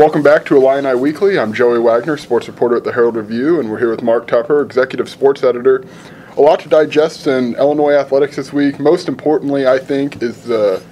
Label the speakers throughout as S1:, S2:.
S1: Welcome back to Illini Weekly. I'm Joey Wagner, sports reporter at the Herald Review, and we're here with Mark Tupper, executive sports editor. A lot to digest in Illinois athletics this week. Most importantly, I think, is the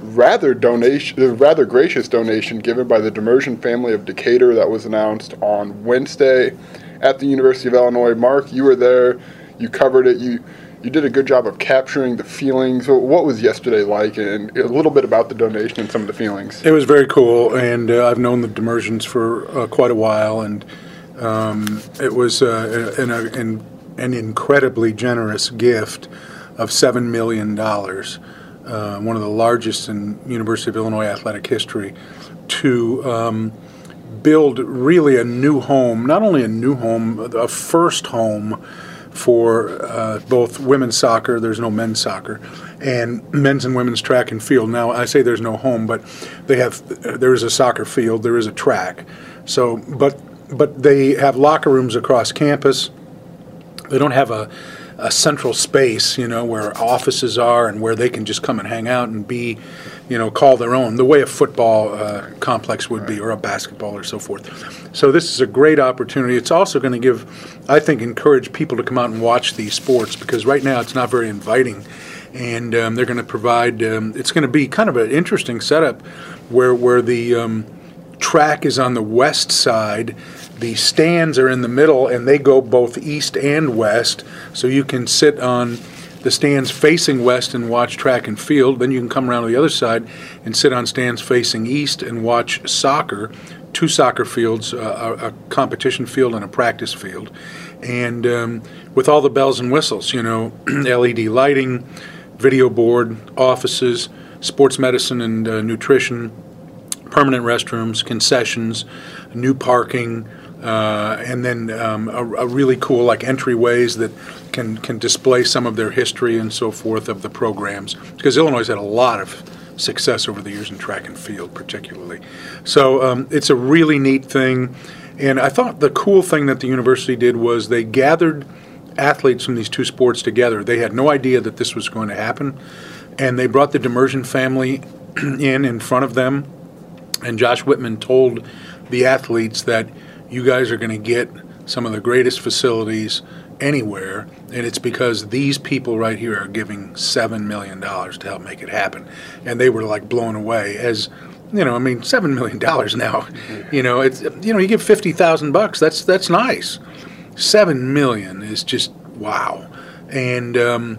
S1: rather donation, the rather gracious donation given by the Demirjian family of Decatur that was announced on Wednesday at the University of Illinois. Mark, you were there. You covered it. You you did a good job of capturing the feelings. What was yesterday like, and a little bit about the donation and some of the feelings?
S2: It was very cool, and uh, I've known the Demirjians for uh, quite a while, and um, it was uh, an, an, an, incredibly generous gift of seven million dollars, uh, one of the largest in University of Illinois athletic history, to. Um, build really a new home, not only a new home, a first home for uh, both women's soccer. There's no men's soccer, and men's and women's track and field. Now I say there's no home, but they have. There is a soccer field. There is a track. So, but but they have locker rooms across campus. They don't have a a central space, you know, where offices are and where they can just come and hang out and be, you know, call their own, the way a football uh, complex would be or a basketball or so forth. So this is a great opportunity. It's also going to give, I think, encourage people to come out and watch these sports because right now it's not very inviting. And um, they're going to provide, um, it's going to be kind of an interesting setup where, where the um, track is on the west side the stands are in the middle and they go both east and west. So you can sit on the stands facing west and watch track and field. Then you can come around to the other side and sit on stands facing east and watch soccer. Two soccer fields, uh, a, competition field and a practice field. And um, with all the bells and whistles, you know, LED lighting, video board, offices, sports medicine and uh, nutrition, permanent restrooms, concessions, new parking, uh, and then um, a, a, really cool like entryways that can can display some of their history and so forth of the programs. Because Illinois had a lot of success over the years in track and field particularly. So um, it's a really neat thing. And I thought the cool thing that the university did was they gathered athletes from these two sports together. They had no idea that this was going to happen. And they brought the Demirjian family in in front of them and Josh Whitman told the athletes that you guys are going to get some of the greatest facilities anywhere, and it's because these people right here are giving seven million dollars to help make it happen, and they were like blown away as. You know, I mean, seven million dollars now. You know, it's you know, you give fifty thousand bucks. That's that's nice. Seven million is just wow, and um,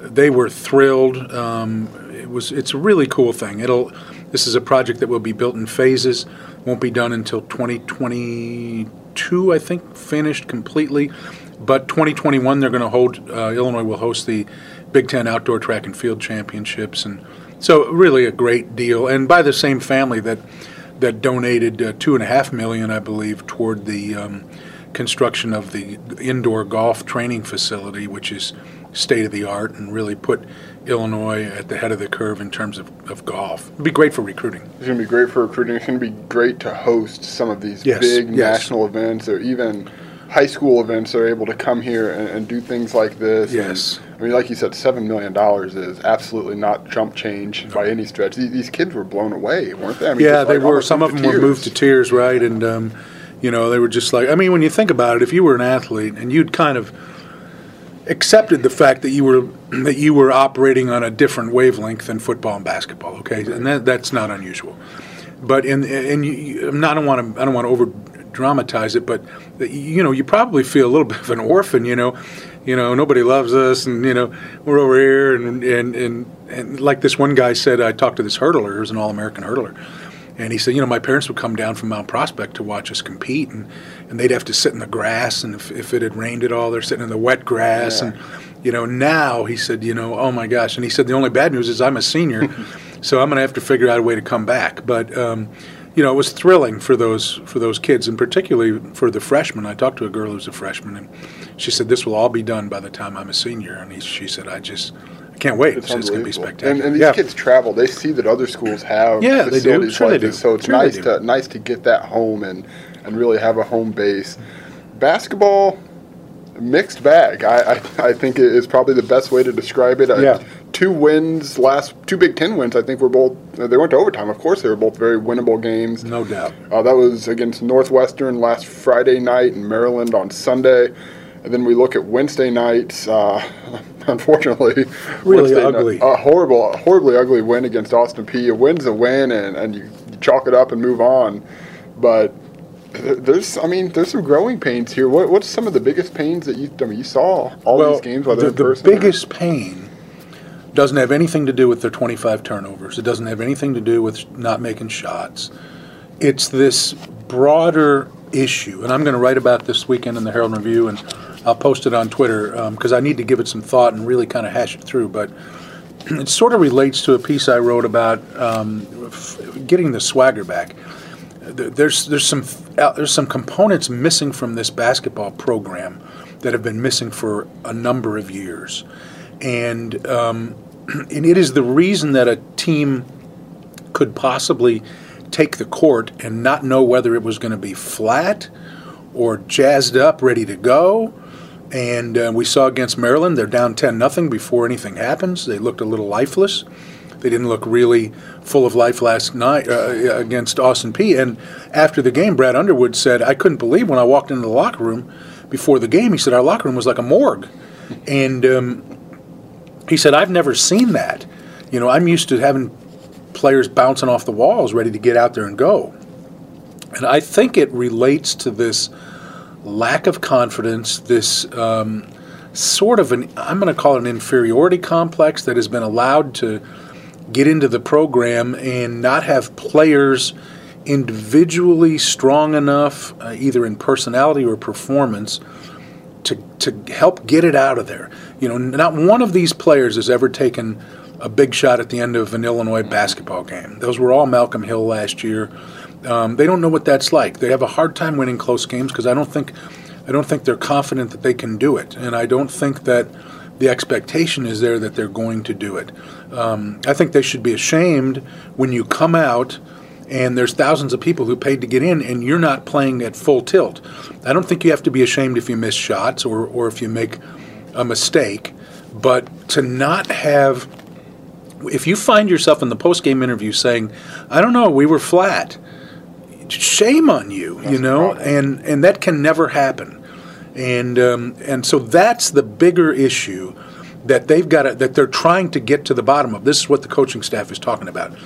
S2: they were thrilled. Um, it was it's a really cool thing. It'll this is a project that will be built in phases won't be done until 2022, I think, finished completely. But 2021, they're going to hold. Uh, Illinois will host the Big Ten Outdoor Track and Field Championships, and so really a great deal. And by the same family that that donated uh, two and a half million, I believe, toward the um, construction of the indoor golf training facility, which is state of the art and really put Illinois at the head of the curve in terms of, of golf. It'd be great for recruiting.
S1: It's going to be great for recruiting. It's going to be great to host some of these yes, big yes. national events or even high school events are able to come here and, and do things like this.
S2: Yes.
S1: And, I mean, like you said, $7 million is absolutely not jump change no. by any stretch. These, these, kids were blown away, weren't they? I
S2: mean, yeah, they like were. Some of them were moved to tears, right? And, um, you know, they were just like, I mean, when you think about it, if you were an athlete and you'd kind of – accepted the fact that you were that you were operating on a different wavelength than football and basketball. Okay, and that, that's not unusual. But in and you, I don't want to I don't want to over dramatize it, but you know you probably feel a little bit of an orphan. You know, you know nobody loves us, and you know we're over here, and and and, and like this one guy said, I talked to this hurdler, who's an all American hurdler and he said, you know, my parents would come down from Mount Prospect to watch us compete, and, and they'd have to sit in the grass, and if, if it had rained at all, they're sitting in the wet grass. Yeah. And, you know, now he said, you know, oh my gosh. And he said, the only bad news is I'm a senior, so I'm going to have to figure out a way to come back. But, um, you know, it was thrilling for those for those kids, and particularly for the freshmen. I talked to a girl who's a freshman, and she said, this will all be done by the time I'm a senior. And he, she said, I just can't wait. It's, it's going to be spectacular.
S1: And, and these yeah. kids travel. They see that other schools have
S2: yeah, they do. Sure
S1: like
S2: they do.
S1: So it's
S2: sure
S1: nice to nice to get that home and and really have a home base. Basketball, mixed bag. I, I, I think is probably the best way to describe it.
S2: Yeah.
S1: two wins, last two Big Ten wins. I think were both. They went to overtime. Of course, they were both very winnable games.
S2: No doubt.
S1: Uh, that was against Northwestern last Friday night and Maryland on Sunday. And then we look at Wednesday nights. Uh, unfortunately,
S2: really ugly.
S1: Night, a horrible, horribly ugly win against Austin Peay. A win's a win, and, and you, chalk it up and move on. But there's, I mean, there's some growing pains here. What, what's some of the biggest pains that you, I mean, you saw all
S2: well,
S1: these games, whether
S2: the,
S1: in
S2: the
S1: person? or-
S2: biggest pain doesn't have anything to do with their 25 turnovers. It doesn't have anything to do with not making shots. It's this broader issue, and I'm going to write about this weekend in the Herald Review, and I'll post it on Twitter because I need to give it some thought and really kind of hash it through. But it sort of relates to a piece I wrote about um, getting the swagger back. There's there's some uh, there's some components missing from this basketball program that have been missing for a number of years, and um, and it is the reason that a team could possibly take the court and not know whether it was going to be flat or jazzed up, ready to go. And uh, we saw against Maryland, they're down 10 nothing before anything happens. They looked a little lifeless. They didn't look really full of life last night uh, against Austin Peay. And after the game, Brad Underwood said, I couldn't believe when I walked into the locker room before the game. He said, Our locker room was like a morgue. And um, he said, I've never seen that. You know, I'm used to having players bouncing off the walls ready to get out there and go. And I think it relates to this lack of confidence, this um, sort of an, I'm going to call it an inferiority complex that has been allowed to get into the program and not have players individually strong enough, uh, either in personality or performance, to, to help get it out of there. You know, not one of these players has ever taken a big shot at the end of an Illinois basketball game. Those were all Malcolm Hill last year. Um, they don't know what that's like. They have a hard time winning close games because I don't think, I don't think they're confident that they can do it, and I don't think that the expectation is there that they're going to do it. Um, I think they should be ashamed when you come out and there's thousands of people who paid to get in and you're not playing at full tilt. I don't think you have to be ashamed if you miss shots or, or if you make a mistake, but to not have if you find yourself in the post game interview saying, I don't know, we were flat, shame on you, you know, and, and that can never happen. And, um, and so that's the bigger issue that they've got to, that they're trying to get to the bottom of. This is what the coaching staff is talking about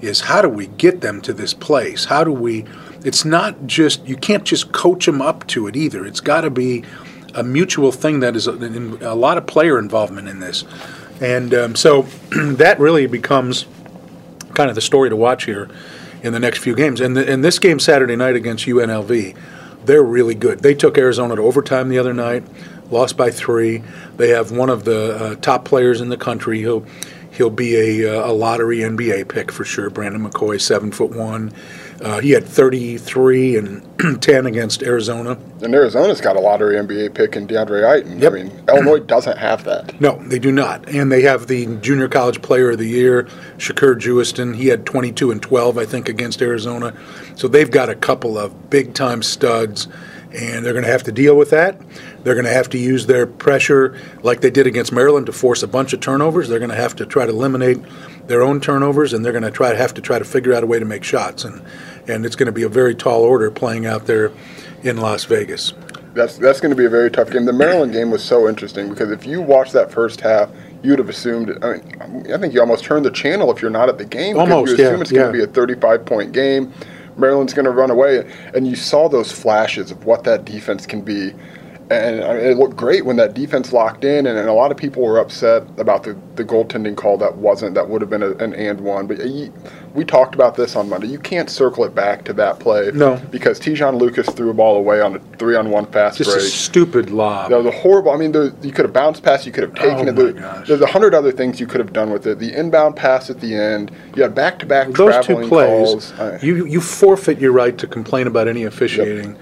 S2: is how do we get them to this place? How do we it's not just you can't just coach them up to it either. It's got to be a mutual thing that is a, a lot of player involvement in this. And um, so that really becomes kind of the story to watch here in the next few games. And, the, and this game Saturday night against UNLV, they're really good. They took Arizona to overtime the other night, lost by three. They have one of the uh, top players in the country. He'll he'll be a, uh, a lottery NBA pick for sure. Brandon McCoy, seven foot one. Uh, he had 33 and 10 against Arizona.
S1: And Arizona's got a lottery NBA pick in DeAndre Ayton.
S2: Yep.
S1: I mean, Illinois doesn't have that.
S2: No, they do not. And they have the Junior College Player of the Year, Shakur Juiston. He had 22 and 12, I think, against Arizona. So they've got a couple of big time studs, and they're going to have to deal with that. They're going to have to use their pressure like they did against Maryland to force a bunch of turnovers. They're going to have to try to eliminate their own turnovers, and they're going to try to have to try to figure out a way to make shots. And and it's going to be a very tall order playing out there in Las Vegas.
S1: That's that's going to be a very tough game. The Maryland game was so interesting because if you watch that first half, you'd have assumed. I mean, I think you almost turn the channel if you're not at the game. because
S2: Almost,
S1: you assume
S2: yeah,
S1: it's going to be a 35 point game. Maryland's going to run away, and you saw those flashes of what that defense can be. And I mean, it looked great when that defense locked in, and, and a lot of people were upset about the, the goaltending call that wasn't, that would have been a, an and one. But uh, you, we talked about this on Monday. You can't circle it back to that play.
S2: No.
S1: Because Te'Jon Lucas threw a ball away on a three on one fast
S2: Just
S1: break.
S2: a stupid lob.
S1: That was a horrible. I mean, there, you could have bounced past. You could have taken
S2: Oh
S1: it. There-
S2: gosh.
S1: There's a hundred other things you could have done with it. The inbound pass at the end. You had back to back
S2: those two plays,
S1: calls.
S2: You you forfeit your right to complain about any officiating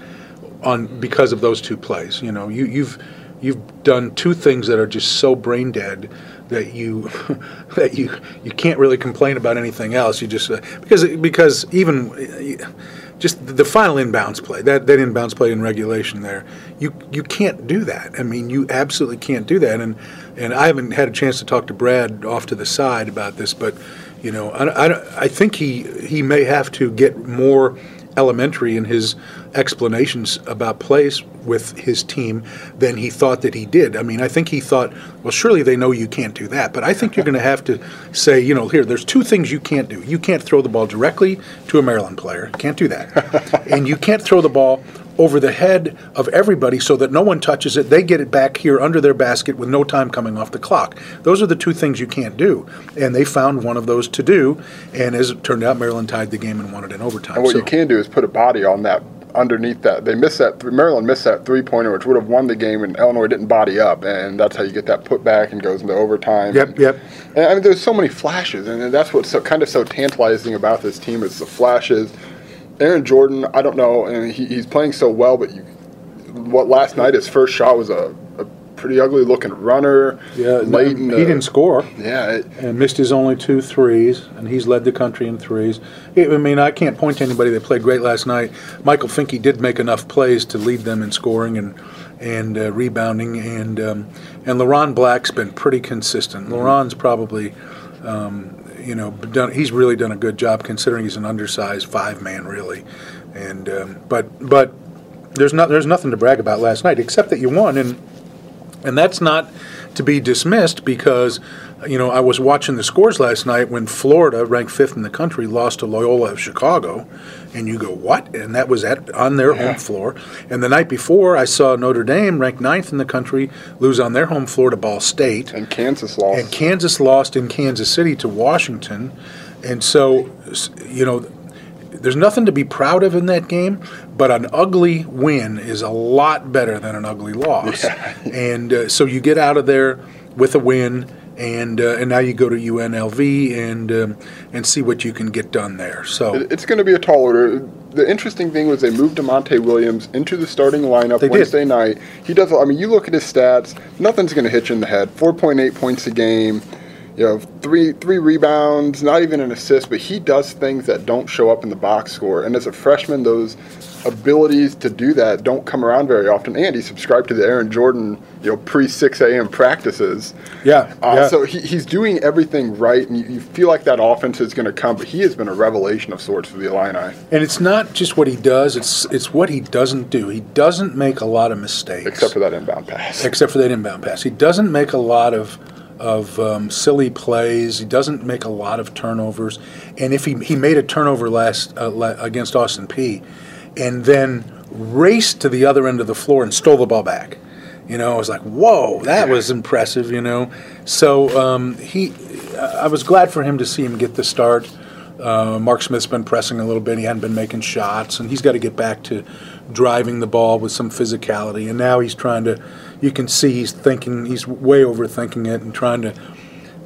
S2: on because of those two plays. You know, you you've you've done two things that are just so brain dead that you that you you can't really complain about anything else. You just uh, because because even uh, just the final inbounds play, that, that inbounds play in regulation there, you you can't do that. I mean, you absolutely can't do that. And and I haven't had a chance to talk to Brad off to the side about this, but you know, I, I, I think he he may have to get more elementary in his explanations about plays with his team than he thought that he did. I mean, I think he thought, well, surely they know you can't do that. But I think you're going to have to say, you know, here, there's two things you can't do. You can't throw the ball directly to a Maryland player. Can't do that. and you can't throw the ball over the head of everybody so that no one touches it. They get it back here under their basket with no time coming off the clock. Those are the two things you can't do. And they found one of those to do. And as it turned out, Maryland tied the game and won it in overtime.
S1: And what
S2: So-
S1: you can do is put a body on that underneath that. They missed that. Maryland missed that three pointer, which would have won the game, and Illinois didn't body up, and that's how you get that put back and goes into overtime.
S2: Yep, yep.
S1: And I mean, there's so many flashes, and that's what's so kind of so tantalizing about this team is the flashes. Aaron Jordan, I don't know, and he, he's playing so well, but you, what last night his first shot was a pretty ugly looking runner.
S2: Yeah,
S1: late
S2: he didn't score.
S1: Yeah, it,
S2: and missed his only two threes, and he's led the country in threes. I mean, I can't point to anybody that played great last night. Michael Finke did make enough plays to lead them in scoring and and uh, rebounding, and um, and Leron Black's been pretty consistent. Leron's probably. Um, you know, done, he's really done a good job considering he's an undersized five man, really, and um, but but there's not there's nothing to brag about last night except that you won, and and that's not to be dismissed because, you know, I was watching the scores last night when Florida, ranked fifth in the country, lost to Loyola of Chicago. And you go, what? And that was at on their home floor. And the night before, I saw Notre Dame, ranked ninth in the country, lose on their home floor to Ball State.
S1: and Kansas lost.
S2: And Kansas lost in Kansas City to Washington. And so, you know, there's nothing to be proud of in that game, but an ugly win is a lot better than an ugly loss. And uh, so you get out of there with a win, and uh, and now you go to UNLV and um, and see what you can get done there. So
S1: It's going to be a tall order. The interesting thing was they moved Da'Monte Williams into the starting lineup
S2: They did.
S1: Wednesday night. He does. I mean, you look at his stats. Nothing's going to hit you in the head. Four point eight points a game. You know, three three rebounds, not even an assist, but he does things that don't show up in the box score. And as a freshman, those abilities to do that don't come around very often. And he subscribed to the Aaron Jordan, you know, pre six a.m. practices.
S2: yeah,
S1: Uh,
S2: yeah.
S1: So he, he's doing everything right, and you, you feel like that offense is going to come. But he has been a revelation of sorts for the Illini,
S2: and it's not just what he does; it's it's what he doesn't do. He doesn't make a lot of mistakes,
S1: except for that inbound pass.
S2: except for that inbound pass. He doesn't make a lot of of um, silly plays. He doesn't make a lot of turnovers. And if he he made a turnover last uh, la- against Austin Peay, and then raced to the other end of the floor and stole the ball back. You know, I was like, "Whoa, that was impressive." You know, so um, he, I was glad for him to see him get the start. Uh, Mark Smith's been pressing a little bit. He hadn't been making shots, and he's got to get back to driving the ball with some physicality. And now he's trying to. You can see he's thinking. He's way overthinking it and trying to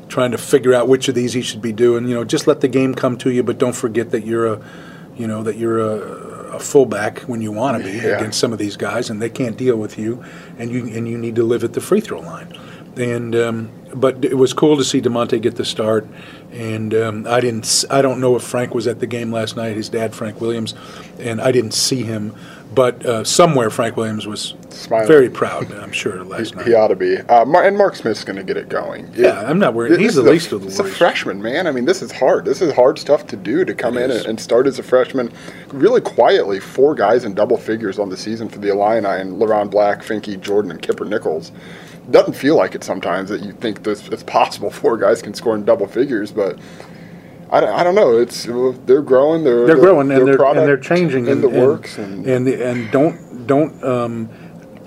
S2: trying to figure out which of these he should be doing. You know, just let the game come to you, but don't forget that you're a, you know, that you're a, a fullback when you want to be
S1: Yeah.
S2: against some of these guys, and they can't deal with you, and you and you need to live at the free throw line. And um, but it was cool to see Da'Monte get the start, and um, I didn't. I don't know if Frank was at the game last night. His dad, Frank Williams, and I didn't see him, but uh, somewhere Frank Williams was
S1: Smiling.
S2: very proud. I'm sure last night.
S1: He ought to be. Uh, Mar- and Mark Smith's going to get it going.
S2: Yeah, I'm not worried. He's the
S1: a-
S2: least of the
S1: It's a freshman, man. I mean, this is hard. This is hard stuff to do to come
S2: It
S1: in and, and start as a freshman. Really quietly, four guys in double figures on the season for the Illini, and Leron Black, Finke, Jordan, and Kipper Nichols. Doesn't feel like it sometimes that you think this it's possible four guys can score in double figures, but I don't, I don't know. It's they're growing. They're
S2: they're growing and
S1: their
S2: they're and they're changing
S1: in the works and,
S2: and and don't don't um,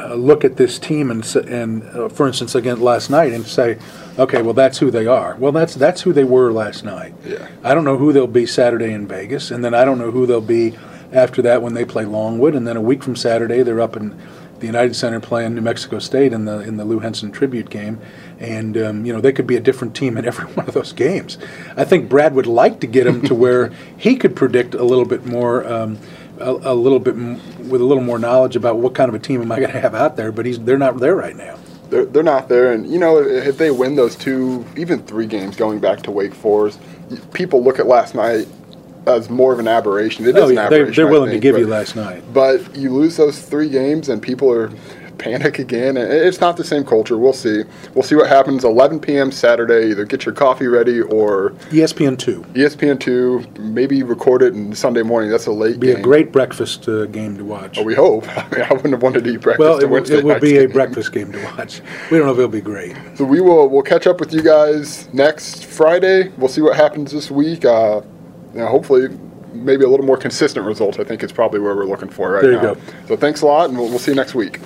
S2: uh, look at this team and and uh, for instance again last night and say okay well that's who they are well that's that's who they were last night
S1: Yeah.
S2: I don't know who they'll be Saturday in Vegas and then I don't know who they'll be after that when they play Longwood and then a week from Saturday they're up in the United Center playing New Mexico State in the in the Lou Henson tribute game, and um, you know they could be a different team in every one of those games. I think Brad would like to get him to where he could predict a little bit more, um, a, a little bit m- with a little more knowledge about what kind of a team am I going to have out there. But he's they're not there right now.
S1: they're, they're not there. And, you know, if they win those two, even three games going back to Wake Forest, people look at last night as more of an aberration. It is
S2: Oh,
S1: an
S2: yeah, they're, they're willing to give
S1: but-
S2: you last night.
S1: But you lose those three games and people are panic again. and It's not the same culture. We'll see. We'll see what happens. 11 p.m. Saturday. Either get your coffee ready or
S2: ESPN two
S1: ESPN two. Maybe record it and Sunday morning. That's a late
S2: be
S1: game.
S2: a great breakfast uh, game to watch.
S1: Oh, we hope. I mean, I wouldn't have wanted to eat breakfast.
S2: well, it, will,
S1: Wednesday
S2: it will be a breakfast game to watch. We don't know if it'll be great.
S1: So we will we'll catch up with you guys next Friday. We'll see what happens this week. Uh, you know, hopefully, maybe a little more consistent results. I think is probably where we're looking for right
S2: There you
S1: now.
S2: go.
S1: So thanks a lot, and we'll, we'll see you next week.